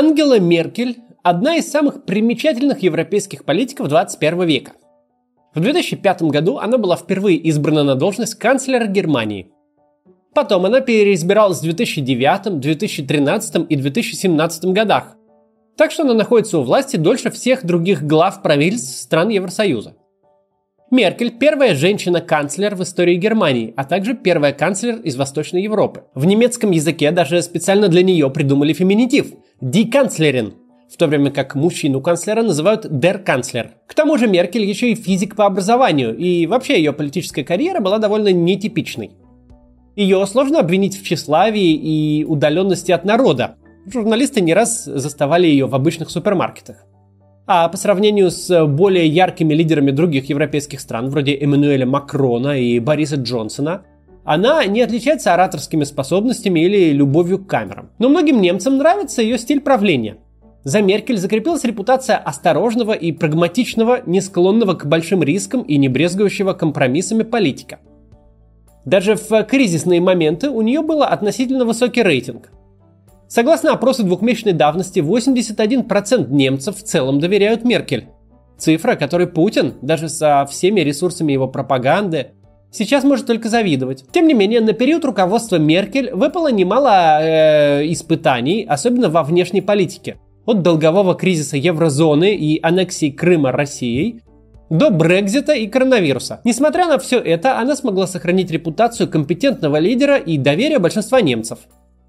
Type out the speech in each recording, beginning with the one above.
Ангела Меркель – одна из самых примечательных европейских политиков 21 века. В 2005 году она была впервые избрана на должность канцлера Германии. Потом она переизбиралась в 2009, 2013 и 2017 годах. Так что она находится у власти дольше всех других глав правительств стран Евросоюза. Меркель – первая женщина-канцлер в истории Германии, а также первая канцлер из Восточной Европы. В немецком языке даже специально для нее придумали феминитив – «die Kanzlerin», в то время как мужчину канцлера называют «der канцлер». К тому же Меркель еще и физик по образованию, и вообще ее политическая карьера была довольно нетипичной. Ее сложно обвинить в тщеславии и удаленности от народа. Журналисты не раз заставали ее в обычных супермаркетах. А по сравнению с более яркими лидерами других европейских стран, вроде Эммануэля Макрона и Бориса Джонсона, она не отличается ораторскими способностями или любовью к камерам. Но многим немцам нравится ее стиль правления. За Меркель закрепилась репутация осторожного и прагматичного, не склонного к большим рискам и не брезгующего компромиссами политика. Даже в кризисные моменты у нее был относительно высокий рейтинг. Согласно опросу двухмесячной давности, 81% немцев в целом доверяют Меркель. Цифра, которой Путин, даже со всеми ресурсами его пропаганды, сейчас может только завидовать. Тем не менее, на период руководства Меркель выпало немало э, испытаний, особенно во внешней политике. От долгового кризиса еврозоны и аннексии Крыма Россией до Брекзита и коронавируса. Несмотря на все это, она смогла сохранить репутацию компетентного лидера и доверие большинства немцев.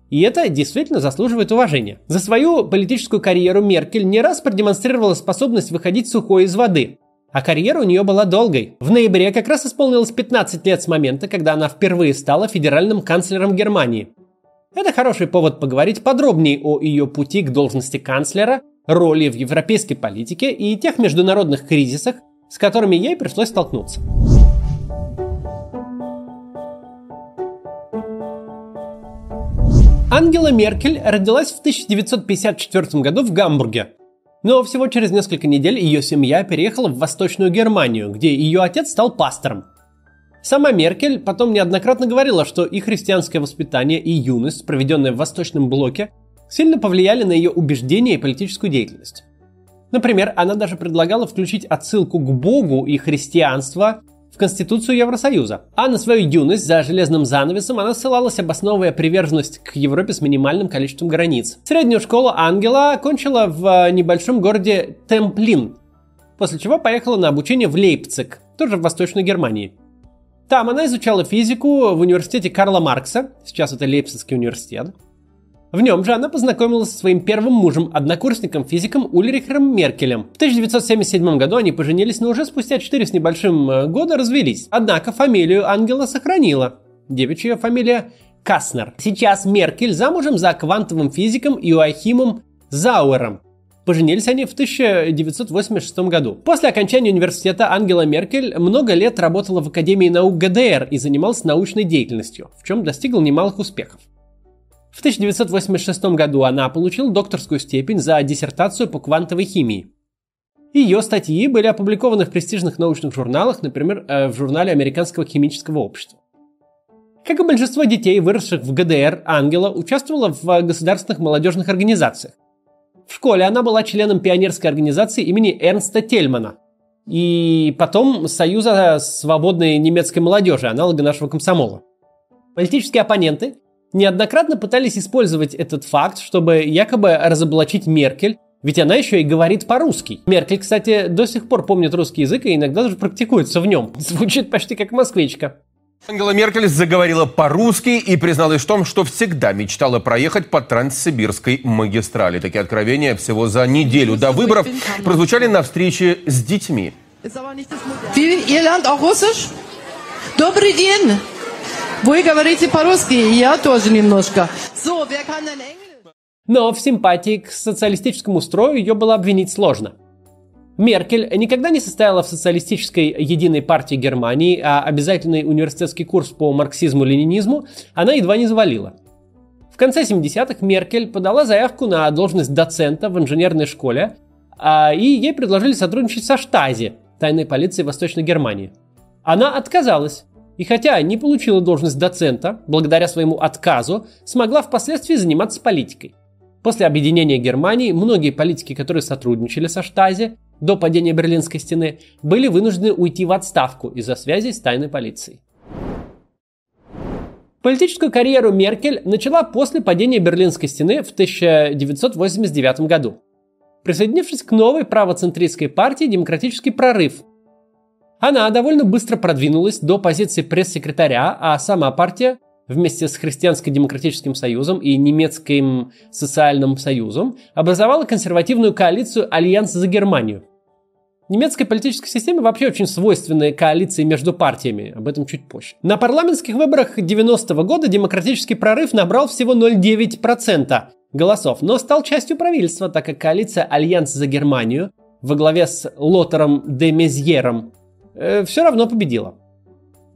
И это действительно заслуживает уважения. За свою политическую карьеру Меркель не раз продемонстрировала способность выходить сухой из воды. А карьера у нее была долгой. В ноябре как раз исполнилось 15 лет с момента, когда она впервые стала федеральным канцлером Германии. Это хороший повод поговорить подробнее о ее пути к должности канцлера, роли в европейской политике и тех международных кризисах, с которыми ей пришлось столкнуться. Ангела Меркель родилась в 1954 году в Гамбурге. Но всего через несколько недель ее семья переехала в Восточную Германию, где ее отец стал пастором. Сама Меркель потом неоднократно говорила, что и христианское воспитание, и юность, проведенная в Восточном блоке, сильно повлияли на ее убеждения и политическую деятельность. Например, она даже предлагала включить отсылку к Богу и христианство в Конституцию Евросоюза. А на свою юность за железным занавесом она ссылалась, обосновывая приверженность к Европе с минимальным количеством границ. Среднюю школу Ангела окончила в небольшом городе Темплин, после чего поехала на обучение в Лейпциг, тоже в Восточной Германии. Там она изучала физику в университете Карла Маркса, сейчас это Лейпцигский университет, в нем же она познакомилась со своим первым мужем, однокурсником физиком Ульрихом Меркелем. В 1977 году они поженились, но уже спустя 4 с небольшим э, года развелись. Однако фамилию Ангела сохранила. Девичья фамилия Каснер. Сейчас Меркель замужем за квантовым физиком Иоахимом Зауэром. Поженились они в 1986 году. После окончания университета Ангела Меркель много лет работала в Академии наук ГДР и занималась научной деятельностью, в чем достигла немалых успехов. В 1986 году она получила докторскую степень за диссертацию по квантовой химии. Ее статьи были опубликованы в престижных научных журналах, например, э, в журнале Американского химического общества. Как и большинство детей, выросших в ГДР, Ангела участвовала в государственных молодежных организациях. В школе она была членом пионерской организации имени Эрнста Тельмана и потом Союза свободной немецкой молодежи, аналога нашего комсомола. Политические оппоненты неоднократно пытались использовать этот факт, чтобы якобы разоблачить Меркель, ведь она еще и говорит по-русски. Меркель, кстати, до сих пор помнит русский язык и иногда даже практикуется в нем. Звучит почти как москвичка. Ангела Меркель заговорила по-русски и призналась в том, что всегда мечтала проехать по Транссибирской магистрали. Такие откровения всего за неделю до выборов прозвучали на встрече с детьми. Добрый день! Вы говорите по-русски, я тоже немножко. Но в симпатии к социалистическому строю ее было обвинить сложно. Меркель никогда не состояла в социалистической единой партии Германии, а обязательный университетский курс по марксизму-ленинизму она едва не завалила. В конце 70-х Меркель подала заявку на должность доцента в инженерной школе, а, и ей предложили сотрудничать со Штази, тайной полицией Восточной Германии. Она отказалась, и хотя не получила должность доцента, благодаря своему отказу, смогла впоследствии заниматься политикой. После объединения Германии многие политики, которые сотрудничали со Штази до падения Берлинской стены, были вынуждены уйти в отставку из-за связей с тайной полицией. Политическую карьеру Меркель начала после падения Берлинской стены в 1989 году, присоединившись к новой правоцентристской партии «Демократический прорыв». Она довольно быстро продвинулась до позиции пресс-секретаря, а сама партия вместе с Христианско-демократическим союзом и Немецким социальным союзом образовала консервативную коалицию «Альянс за Германию». Немецкой политической системе вообще очень свойственны коалиции между партиями, об этом чуть позже. На парламентских выборах 90-го года демократический прорыв набрал всего 0,9% голосов, но стал частью правительства, так как коалиция «Альянс за Германию» во главе с Лотером де Мезьером э, все равно победила.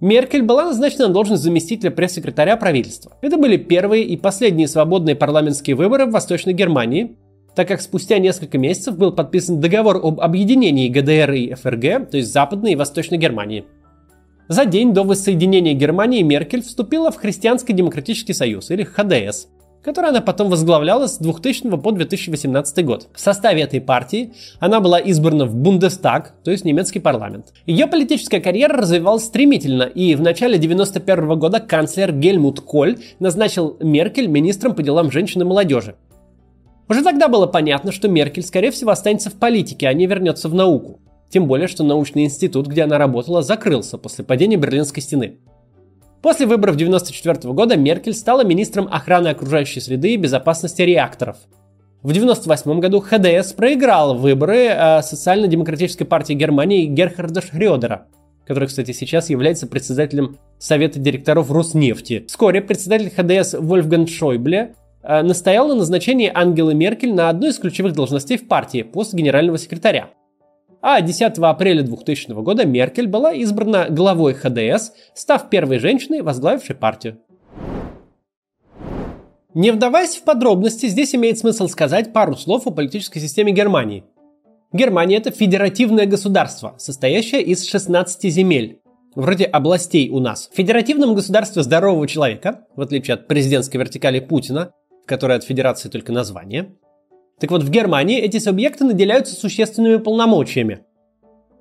Меркель была назначена на должность заместителя пресс-секретаря правительства. Это были первые и последние свободные парламентские выборы в Восточной Германии, так как спустя несколько месяцев был подписан договор об объединении ГДР и ФРГ, то есть Западной и Восточной Германии. За день до воссоединения Германии Меркель вступила в Христианско-демократический союз, или ХДС, который она потом возглавляла с 2000 по 2018 год. В составе этой партии она была избрана в Бундестаг, то есть немецкий парламент. Ее политическая карьера развивалась стремительно, и в начале 1991 года канцлер Гельмут Коль назначил Меркель министром по делам женщин и молодежи. Уже тогда было понятно, что Меркель, скорее всего, останется в политике, а не вернется в науку. Тем более, что научный институт, где она работала, закрылся после падения Берлинской стены. После выборов 1994 года Меркель стала министром охраны окружающей среды и безопасности реакторов. В 1998 году ХДС проиграл выборы э, социально-демократической партии Германии Герхарда Шрёдера, который, кстати, сейчас является председателем Совета директоров Роснефти. Вскоре председатель ХДС Вольфганг Шойбле э, настоял на назначении Ангелы Меркель на одну из ключевых должностей в партии, пост генерального секретаря а 10 апреля 2000 года Меркель была избрана главой ХДС, став первой женщиной, возглавившей партию. Не вдаваясь в подробности, здесь имеет смысл сказать пару слов о политической системе Германии. Германия – это федеративное государство, состоящее из 16 земель, вроде областей у нас. В федеративном государстве здорового человека, в отличие от президентской вертикали Путина, в которой от федерации только название, так вот, в Германии эти субъекты наделяются существенными полномочиями.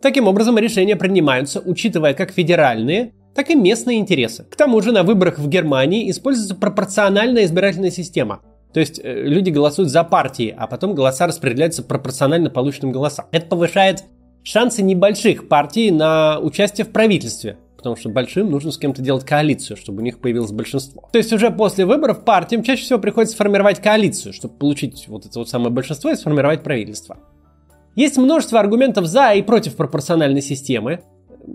Таким образом, решения принимаются, учитывая как федеральные, так и местные интересы. К тому же на выборах в Германии используется пропорциональная избирательная система. То есть э, люди голосуют за партии, а потом голоса распределяются пропорционально полученным голосам. Это повышает шансы небольших партий на участие в правительстве потому что большим нужно с кем-то делать коалицию, чтобы у них появилось большинство. То есть уже после выборов партиям чаще всего приходится формировать коалицию, чтобы получить вот это вот самое большинство и сформировать правительство. Есть множество аргументов за и против пропорциональной системы.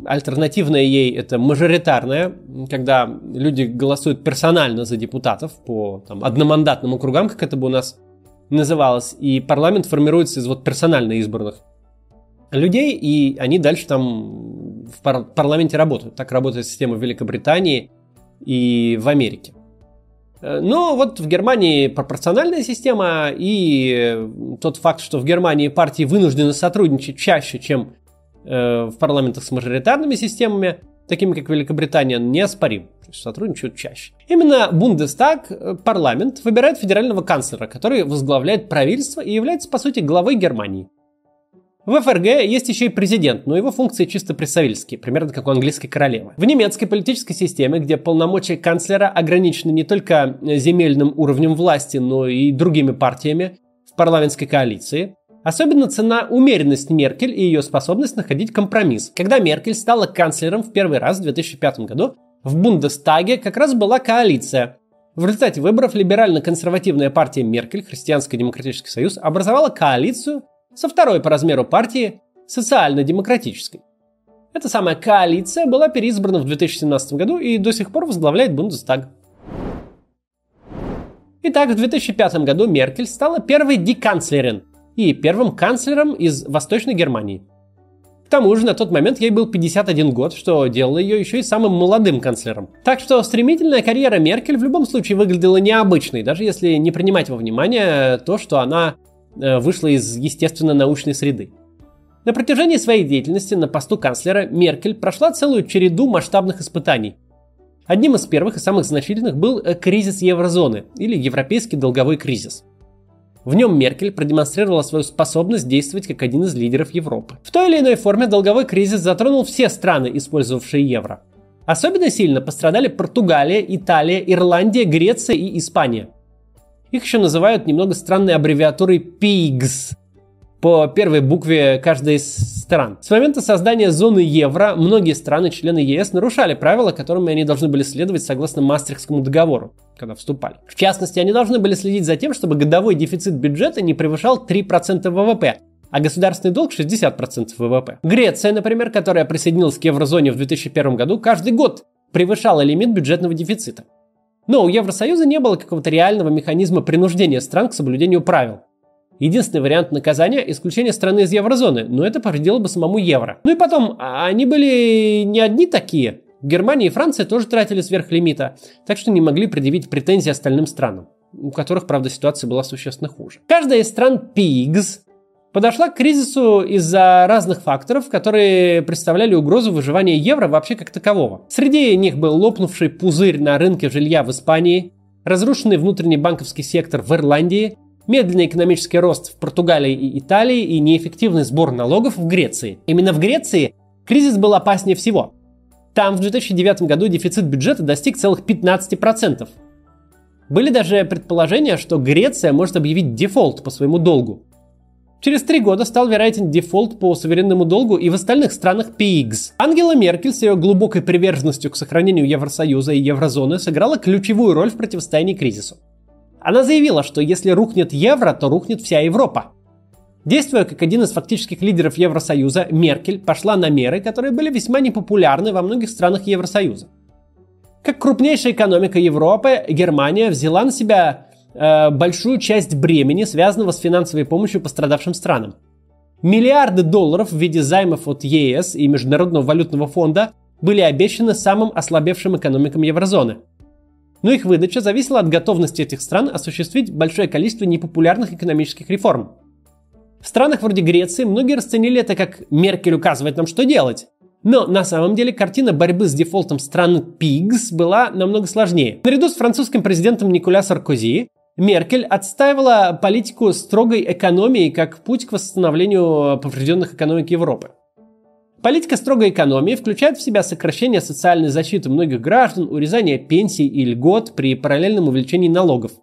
Альтернативная ей это мажоритарная, когда люди голосуют персонально за депутатов по там, одномандатным округам, как это бы у нас называлось, и парламент формируется из вот персонально избранных людей, и они дальше там в пар- парламенте работают. Так работает система в Великобритании и в Америке. Э, но вот в Германии пропорциональная система, и тот факт, что в Германии партии вынуждены сотрудничать чаще, чем э, в парламентах с мажоритарными системами, такими как Великобритания, неоспорим. То есть сотрудничают чаще. Именно Бундестаг, э, парламент, выбирает федерального канцлера, который возглавляет правительство и является, по сути, главой Германии. В ФРГ есть еще и президент, но его функции чисто представительские, примерно как у английской королевы. В немецкой политической системе, где полномочия канцлера ограничены не только земельным уровнем власти, но и другими партиями в парламентской коалиции, Особенно цена умеренность Меркель и ее способность находить компромисс. Когда Меркель стала канцлером в первый раз в 2005 году, в Бундестаге как раз была коалиция. В результате выборов либерально-консервативная партия Меркель, Христианско-демократический союз, образовала коалицию со второй по размеру партии социально-демократической. Эта самая коалиция была переизбрана в 2017 году и до сих пор возглавляет Бундестаг. Итак, в 2005 году Меркель стала первой деканцлерин и первым канцлером из Восточной Германии. К тому же на тот момент ей был 51 год, что делало ее еще и самым молодым канцлером. Так что стремительная карьера Меркель в любом случае выглядела необычной, даже если не принимать во внимание то, что она вышла из естественно-научной среды. На протяжении своей деятельности на посту канцлера Меркель прошла целую череду масштабных испытаний. Одним из первых и самых значительных был э, кризис еврозоны или европейский долговой кризис. В нем Меркель продемонстрировала свою способность действовать как один из лидеров Европы. В той или иной форме долговой кризис затронул все страны, использовавшие евро. Особенно сильно пострадали Португалия, Италия, Ирландия, Греция и Испания. Их еще называют немного странной аббревиатурой PIGS по первой букве каждой из стран. С момента создания зоны евро многие страны-члены ЕС нарушали правила, которыми они должны были следовать согласно Мастрихтскому договору, когда вступали. В частности, они должны были следить за тем, чтобы годовой дефицит бюджета не превышал 3% ВВП, а государственный долг 60% ВВП. Греция, например, которая присоединилась к еврозоне в 2001 году, каждый год превышала лимит бюджетного дефицита. Но у Евросоюза не было какого-то реального механизма принуждения стран к соблюдению правил. Единственный вариант наказания – исключение страны из еврозоны, но это повредило бы самому евро. Ну и потом, а они были не одни такие. Германия и Франция тоже тратили сверх лимита, так что не могли предъявить претензии остальным странам, у которых, правда, ситуация была существенно хуже. Каждая из стран PIGS подошла к кризису из-за разных факторов, которые представляли угрозу выживания евро вообще как такового. Среди них был лопнувший пузырь на рынке жилья в Испании, разрушенный внутренний банковский сектор в Ирландии – медленный экономический рост в Португалии и Италии и неэффективный сбор налогов в Греции. Именно в Греции кризис был опаснее всего. Там в 2009 году дефицит бюджета достиг целых 15%. Были даже предположения, что Греция может объявить дефолт по своему долгу. Через три года стал вероятен дефолт по суверенному долгу и в остальных странах PIGS. Ангела Меркель с ее глубокой приверженностью к сохранению Евросоюза и еврозоны сыграла ключевую роль в противостоянии кризису. Она заявила, что если рухнет евро, то рухнет вся Европа. Действуя как один из фактических лидеров Евросоюза, Меркель пошла на меры, которые были весьма непопулярны во многих странах Евросоюза. Как крупнейшая экономика Европы, Германия взяла на себя э, большую часть бремени, связанного с финансовой помощью пострадавшим странам. Миллиарды долларов в виде займов от ЕС и Международного валютного фонда были обещаны самым ослабевшим экономикам еврозоны – но их выдача зависела от готовности этих стран осуществить большое количество непопулярных экономических реформ. В странах вроде Греции многие расценили это как Меркель указывает нам, что делать. Но на самом деле картина борьбы с дефолтом стран ПИГС была намного сложнее. Наряду с французским президентом Николя Саркози, Меркель отстаивала политику строгой экономии как путь к восстановлению поврежденных экономик Европы. Политика строгой экономии включает в себя сокращение социальной защиты многих граждан, урезание пенсий и льгот при параллельном увеличении налогов.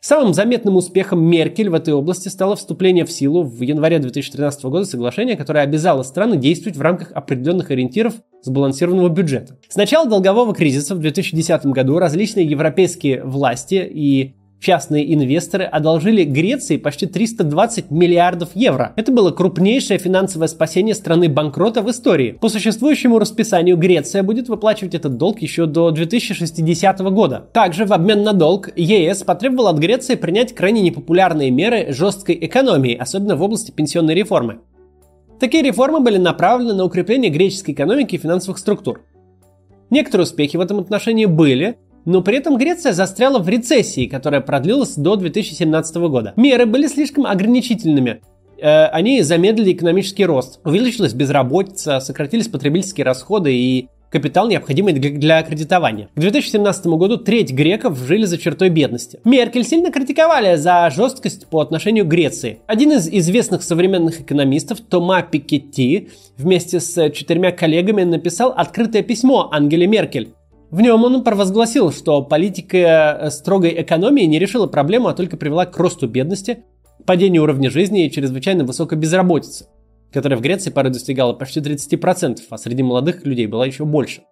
Самым заметным успехом Меркель в этой области стало вступление в силу в январе 2013 года соглашения, которое обязало страны действовать в рамках определенных ориентиров сбалансированного бюджета. С начала долгового кризиса в 2010 году различные европейские власти и Частные инвесторы одолжили Греции почти 320 миллиардов евро. Это было крупнейшее финансовое спасение страны банкрота в истории. По существующему расписанию Греция будет выплачивать этот долг еще до 2060 года. Также в обмен на долг ЕС потребовал от Греции принять крайне непопулярные меры жесткой экономии, особенно в области пенсионной реформы. Такие реформы были направлены на укрепление греческой экономики и финансовых структур. Некоторые успехи в этом отношении были, но при этом Греция застряла в рецессии, которая продлилась до 2017 года. Меры были слишком ограничительными. Э, они замедлили экономический рост. Увеличилась безработица, сократились потребительские расходы и капитал, необходимый для кредитования. К 2017 году треть греков жили за чертой бедности. Меркель сильно критиковали за жесткость по отношению к Греции. Один из известных современных экономистов, Тома Пикетти, вместе с четырьмя коллегами написал открытое письмо Ангеле Меркель, в нем он провозгласил, что политика э, строгой экономии не решила проблему, а только привела к росту бедности, падению уровня жизни и чрезвычайно высокой безработице, которая в Греции порой достигала почти 30%, а среди молодых людей была еще больше.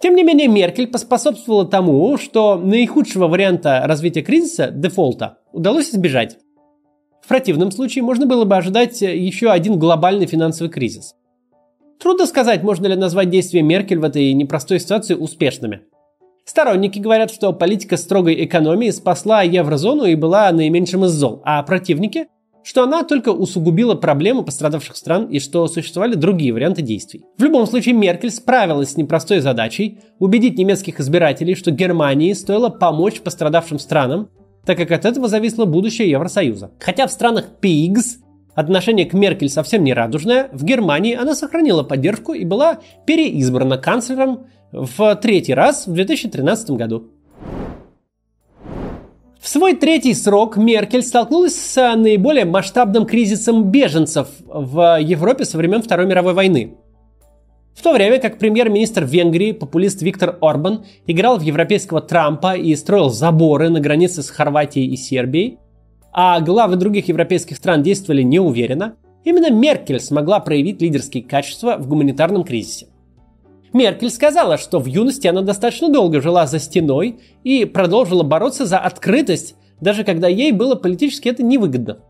Тем не менее, Меркель поспособствовала тому, что наихудшего варианта развития кризиса, дефолта, удалось избежать. В противном случае можно было бы ожидать еще один глобальный финансовый кризис. Трудно сказать, можно ли назвать действия Меркель в этой непростой ситуации успешными. Сторонники говорят, что политика строгой экономии спасла еврозону и была наименьшим из зол, а противники, что она только усугубила проблемы пострадавших стран и что существовали другие варианты действий. В любом случае, Меркель справилась с непростой задачей убедить немецких избирателей, что Германии стоило помочь пострадавшим странам, так как от этого зависло будущее Евросоюза. Хотя в странах ПИГС Отношение к Меркель совсем не радужное. В Германии она сохранила поддержку и была переизбрана канцлером в третий раз в 2013 году. В свой третий срок Меркель столкнулась с наиболее масштабным кризисом беженцев в Европе со времен Второй мировой войны. В то время как премьер-министр Венгрии, популист Виктор Орбан, играл в европейского Трампа и строил заборы на границе с Хорватией и Сербией, а главы других европейских стран действовали неуверенно, именно Меркель смогла проявить лидерские качества в гуманитарном кризисе. Меркель сказала, что в юности она достаточно долго жила за стеной и продолжила бороться за открытость, даже когда ей было политически это невыгодно.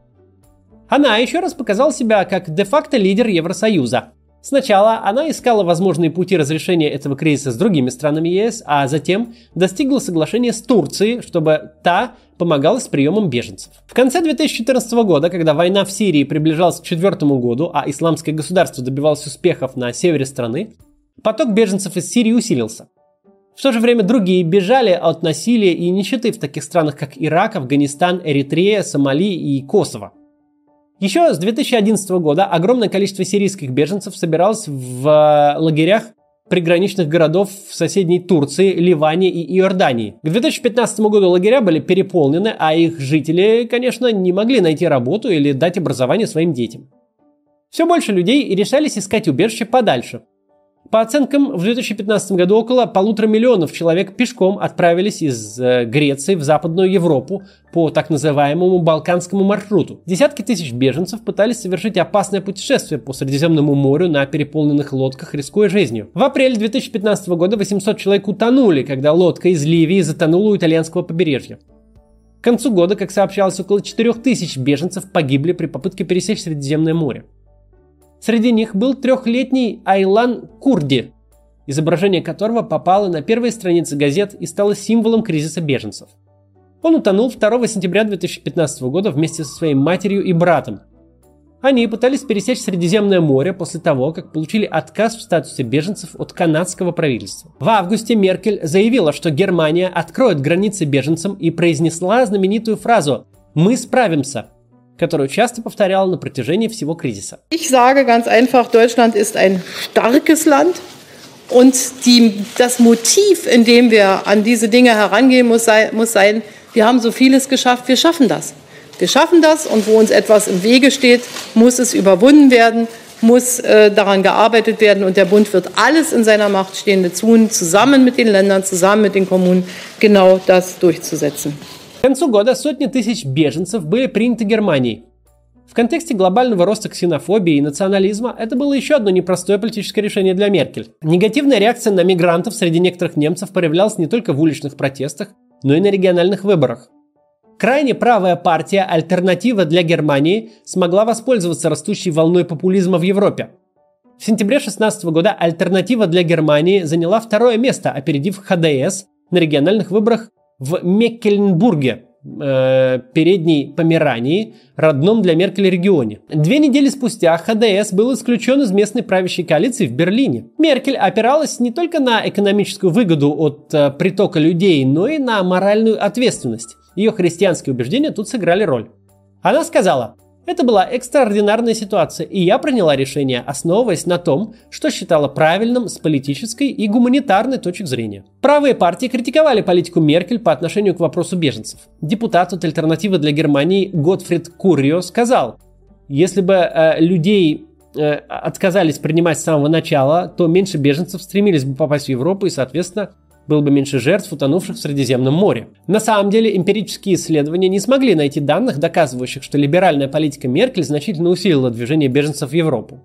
Она еще раз показала себя как де-факто лидер Евросоюза, Сначала она искала возможные пути разрешения этого кризиса с другими странами ЕС, а затем достигла соглашения с Турцией, чтобы та помогала с приемом беженцев. В конце 2014 года, когда война в Сирии приближалась к четвертому году, а исламское государство добивалось успехов на севере страны, поток беженцев из Сирии усилился. В то же время другие бежали от насилия и нищеты в таких странах, как Ирак, Афганистан, Эритрея, Сомали и Косово. Еще с 2011 года огромное количество сирийских беженцев собиралось в э, лагерях приграничных городов в соседней Турции, Ливане и Иордании. К 2015 году лагеря были переполнены, а их жители, конечно, не могли найти работу или дать образование своим детям. Все больше людей решались искать убежище подальше – по оценкам, в 2015 году около полутора миллионов человек пешком отправились из э, Греции в Западную Европу по так называемому Балканскому маршруту. Десятки тысяч беженцев пытались совершить опасное путешествие по Средиземному морю на переполненных лодках, рискуя жизнью. В апреле 2015 года 800 человек утонули, когда лодка из Ливии затонула у итальянского побережья. К концу года, как сообщалось, около 4000 беженцев погибли при попытке пересечь Средиземное море. Среди них был трехлетний Айлан Курди, изображение которого попало на первые страницы газет и стало символом кризиса беженцев. Он утонул 2 сентября 2015 года вместе со своей матерью и братом. Они пытались пересечь Средиземное море после того, как получили отказ в статусе беженцев от канадского правительства. В августе Меркель заявила, что Германия откроет границы беженцам и произнесла знаменитую фразу «Мы справимся», которую часто повторял на протяжении всего кризиса. Ich sage ganz einfach, Deutschland ist ein starkes Land. Und die, das Motiv, in dem wir an diese Dinge herangehen, muss, sei, muss sein, wir haben so vieles geschafft, wir schaffen das. Wir schaffen das und wo uns etwas im Wege steht, muss es überwunden werden, muss äh, daran gearbeitet werden und der Bund wird alles in seiner Macht Stehende tun, zusammen mit den Ländern, zusammen mit den Kommunen, genau das durchzusetzen. Концу года сотни тысяч беженцев были приняты Германией. В контексте глобального роста ксенофобии и национализма это было еще одно непростое политическое решение для Меркель. Негативная реакция на мигрантов среди некоторых немцев проявлялась не только в уличных протестах, но и на региональных выборах. Крайне правая партия «Альтернатива для Германии» смогла воспользоваться растущей волной популизма в Европе. В сентябре 2016 года «Альтернатива для Германии» заняла второе место, опередив ХДС на региональных выборах в Меккельнбурге, э, передней Померании, родном для Меркель регионе. Две недели спустя ХДС был исключен из местной правящей коалиции в Берлине. Меркель опиралась не только на экономическую выгоду от э, притока людей, но и на моральную ответственность. Ее христианские убеждения тут сыграли роль. Она сказала, это была экстраординарная ситуация, и я приняла решение, основываясь на том, что считала правильным с политической и гуманитарной точек зрения. Правые партии критиковали политику Меркель по отношению к вопросу беженцев. Депутат от альтернативы для Германии Готфрид Куррио сказал, если бы э, людей э, отказались принимать с самого начала, то меньше беженцев стремились бы попасть в Европу и, соответственно, было бы меньше жертв, утонувших в Средиземном море. На самом деле эмпирические исследования не смогли найти данных, доказывающих, что либеральная политика Меркель значительно усилила движение беженцев в Европу.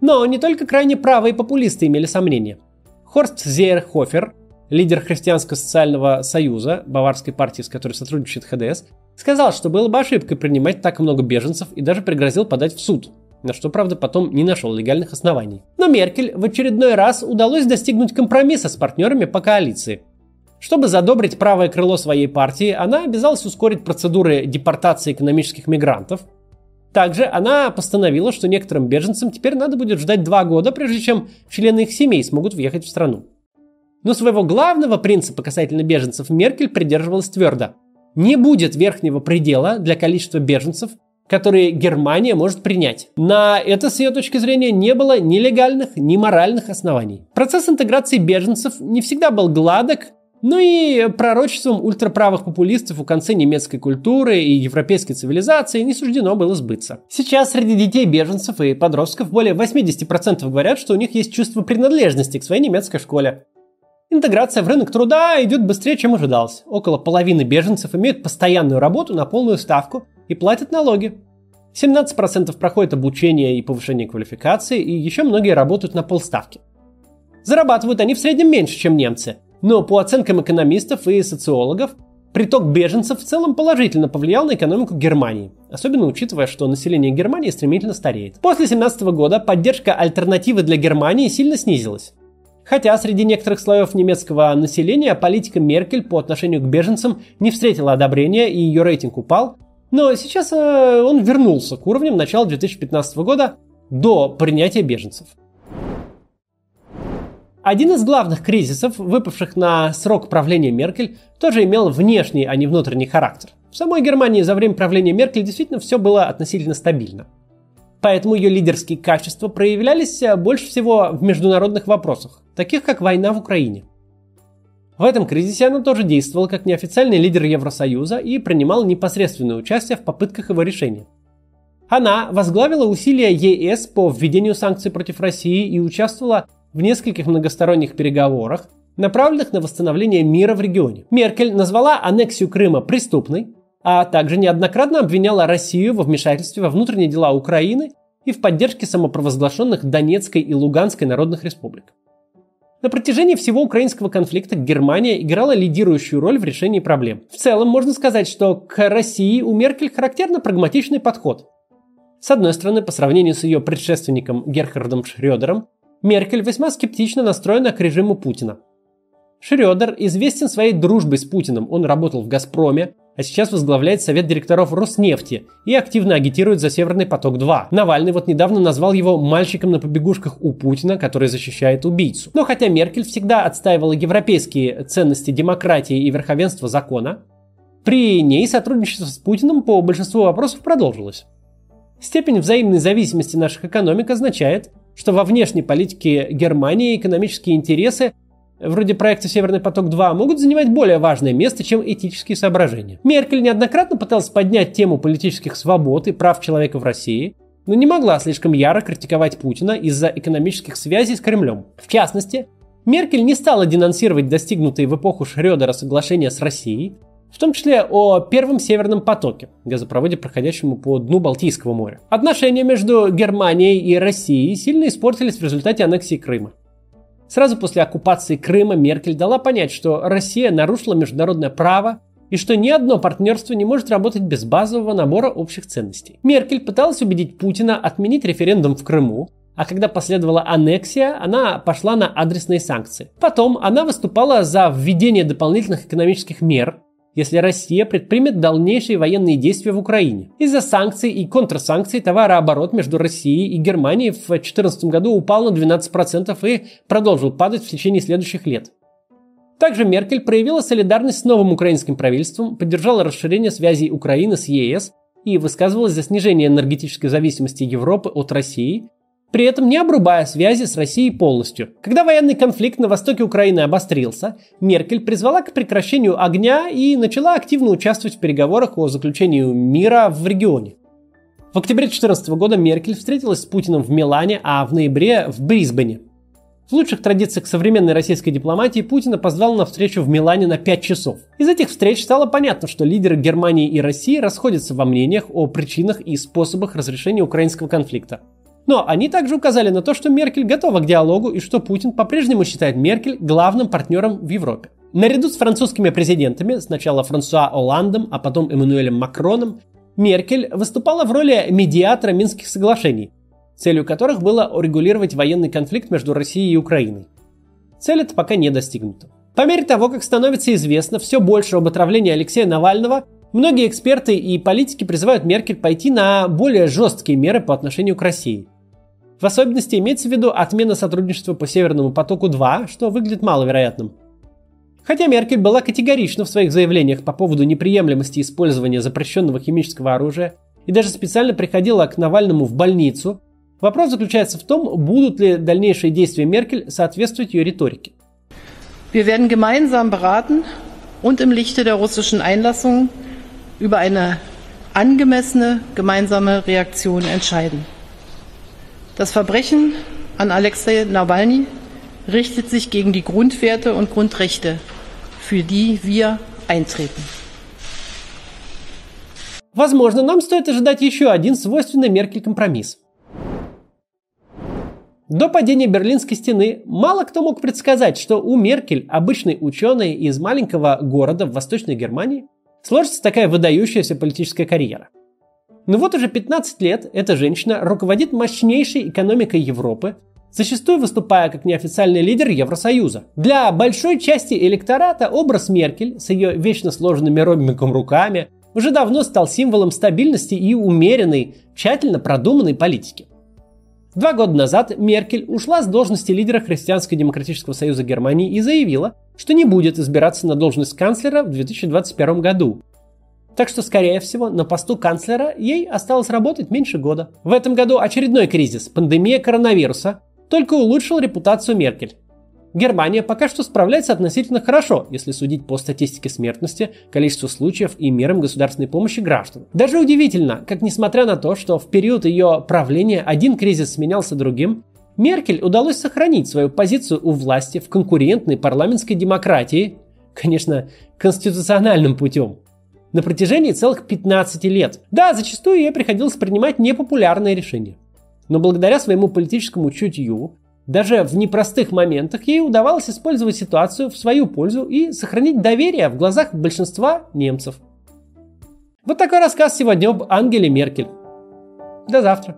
Но не только крайне правые популисты имели сомнения. Хорст Зейерхофер, лидер Христианского социального союза, баварской партии, с которой сотрудничает ХДС, сказал, что было бы ошибкой принимать так много беженцев и даже пригрозил подать в суд – на что, правда, потом не нашел легальных оснований. Но Меркель в очередной раз удалось достигнуть компромисса с партнерами по коалиции. Чтобы задобрить правое крыло своей партии, она обязалась ускорить процедуры депортации экономических мигрантов. Также она постановила, что некоторым беженцам теперь надо будет ждать два года, прежде чем члены их семей смогут въехать в страну. Но своего главного принципа касательно беженцев Меркель придерживалась твердо. Не будет верхнего предела для количества беженцев, которые Германия может принять. На это, с ее точки зрения, не было ни легальных, ни моральных оснований. Процесс интеграции беженцев не всегда был гладок Ну и пророчеством ультраправых популистов о конце немецкой культуры и европейской цивилизации не суждено было сбыться. Сейчас среди детей беженцев и подростков более 80% говорят, что у них есть чувство принадлежности к своей немецкой школе. Интеграция в рынок труда идет быстрее, чем ожидалось. Около половины беженцев имеют постоянную работу на полную ставку и платят налоги. 17% проходят обучение и повышение квалификации, и еще многие работают на полставки. Зарабатывают они в среднем меньше, чем немцы – но по оценкам экономистов и социологов, приток беженцев в целом положительно повлиял на экономику Германии, особенно учитывая, что население Германии стремительно стареет. После 2017 года поддержка альтернативы для Германии сильно снизилась. Хотя среди некоторых слоев немецкого населения политика Меркель по отношению к беженцам не встретила одобрения и ее рейтинг упал, но сейчас э, он вернулся к уровням начала 2015 года до принятия беженцев. Один из главных кризисов, выпавших на срок правления Меркель, тоже имел внешний, а не внутренний характер. В самой Германии за время правления Меркель действительно все было относительно стабильно. Поэтому ее лидерские качества проявлялись э, больше всего в международных вопросах, таких как война в Украине. В этом кризисе она тоже действовала как неофициальный лидер Евросоюза и принимала непосредственное участие в попытках его решения. Она возглавила усилия ЕС по введению санкций против России и участвовала в нескольких многосторонних переговорах, направленных на восстановление мира в регионе. Меркель назвала аннексию Крыма преступной, а также неоднократно обвиняла Россию во вмешательстве во внутренние дела Украины и в поддержке самопровозглашенных Донецкой и Луганской народных республик. На протяжении всего украинского конфликта Германия играла лидирующую роль в решении проблем. В целом можно сказать, что к России у Меркель характерно прагматичный подход. С одной стороны, по сравнению с ее предшественником Герхардом Шрёдером, Меркель весьма скептично настроена к режиму Путина. Шрёдер известен своей дружбой с Путиным. Он работал в «Газпроме», а сейчас возглавляет совет директоров Роснефти и активно агитирует за «Северный поток-2». Навальный вот недавно назвал его мальчиком на побегушках у Путина, который защищает убийцу. Но хотя Меркель всегда отстаивала европейские ценности демократии и верховенства закона, при ней сотрудничество с Путиным по большинству вопросов продолжилось. Степень взаимной зависимости наших экономик означает, что во внешней политике Германии экономические интересы вроде проекта «Северный поток-2» могут занимать более важное место, чем этические соображения. Меркель неоднократно пыталась поднять тему политических свобод и прав человека в России, но не могла слишком яро критиковать Путина из-за экономических связей с Кремлем. В частности, Меркель не стала денонсировать достигнутые в эпоху Шрёдера соглашения с Россией, в том числе о первом Северном потоке, газопроводе, проходящему по дну Балтийского моря. Отношения между Германией и Россией сильно испортились в результате аннексии Крыма. Сразу после оккупации Крыма Меркель дала понять, что Россия нарушила международное право и что ни одно партнерство не может работать без базового набора общих ценностей. Меркель пыталась убедить Путина отменить референдум в Крыму, а когда последовала аннексия, она пошла на адресные санкции. Потом она выступала за введение дополнительных экономических мер, если Россия предпримет дальнейшие военные действия в Украине. Из-за санкций и контрсанкций товарооборот между Россией и Германией в 2014 году упал на 12% и продолжил падать в течение следующих лет. Также Меркель проявила солидарность с новым украинским правительством, поддержала расширение связей Украины с ЕС и высказывалась за снижение энергетической зависимости Европы от России при этом не обрубая связи с Россией полностью. Когда военный конфликт на востоке Украины обострился, Меркель призвала к прекращению огня и начала активно участвовать в переговорах о заключении мира в регионе. В октябре 2014 года Меркель встретилась с Путиным в Милане, а в ноябре в Брисбене. В лучших традициях современной российской дипломатии Путина позвал на встречу в Милане на 5 часов. Из этих встреч стало понятно, что лидеры Германии и России расходятся во мнениях о причинах и способах разрешения украинского конфликта. Но они также указали на то, что Меркель готова к диалогу и что Путин по-прежнему считает Меркель главным партнером в Европе. Наряду с французскими президентами, сначала Франсуа Оландом, а потом Эммануэлем Макроном, Меркель выступала в роли медиатора Минских соглашений, целью которых было урегулировать военный конфликт между Россией и Украиной. Цель эта пока не достигнута. По мере того, как становится известно все больше об отравлении Алексея Навального, многие эксперты и политики призывают Меркель пойти на более жесткие меры по отношению к России. В особенности имеется в виду отмена сотрудничества по Северному потоку-2, что выглядит маловероятным. Хотя Меркель была категорична в своих заявлениях по поводу неприемлемости использования запрещенного химического оружия и даже специально приходила к Навальному в больницу, вопрос заключается в том, будут ли дальнейшие действия Меркель соответствовать ее риторике. Wir werden gemeinsam beraten und im Lichte der russischen Einlassung über eine angemessene gemeinsame Reaktion entscheiden. Das Verbrechen an Alexei Nawalny richtet sich gegen die Grundwerte und Grundrechte, für die wir eintreten. Возможно, нам стоит ожидать еще один свойственный Меркель компромисс. До падения Берлинской стены мало кто мог предсказать, что у Меркель, обычной ученой из маленького города в Восточной Германии, сложится такая выдающаяся политическая карьера. Но вот уже 15 лет эта женщина руководит мощнейшей экономикой Европы, зачастую выступая как неофициальный лидер Евросоюза. Для большой части электората образ Меркель с ее вечно сложенными робинком руками уже давно стал символом стабильности и умеренной, тщательно продуманной политики. Два года назад Меркель ушла с должности лидера Христианско-демократического союза Германии и заявила, что не будет избираться на должность канцлера в 2021 году. Так что, скорее всего, на посту канцлера ей осталось работать меньше года. В этом году очередной кризис, пандемия коронавируса, только улучшил репутацию Меркель. Германия пока что справляется относительно хорошо, если судить по статистике смертности, количеству случаев и мерам государственной помощи граждан. Даже удивительно, как несмотря на то, что в период ее правления один кризис сменялся другим, Меркель удалось сохранить свою позицию у власти в конкурентной парламентской демократии, конечно, конституциональным путем, на протяжении целых 15 лет. Да, зачастую ей приходилось принимать непопулярные решения. Но благодаря своему политическому чутью, даже в непростых моментах ей удавалось использовать ситуацию в свою пользу и сохранить доверие в глазах большинства немцев. Вот такой рассказ сегодня об Ангеле Меркель. До завтра.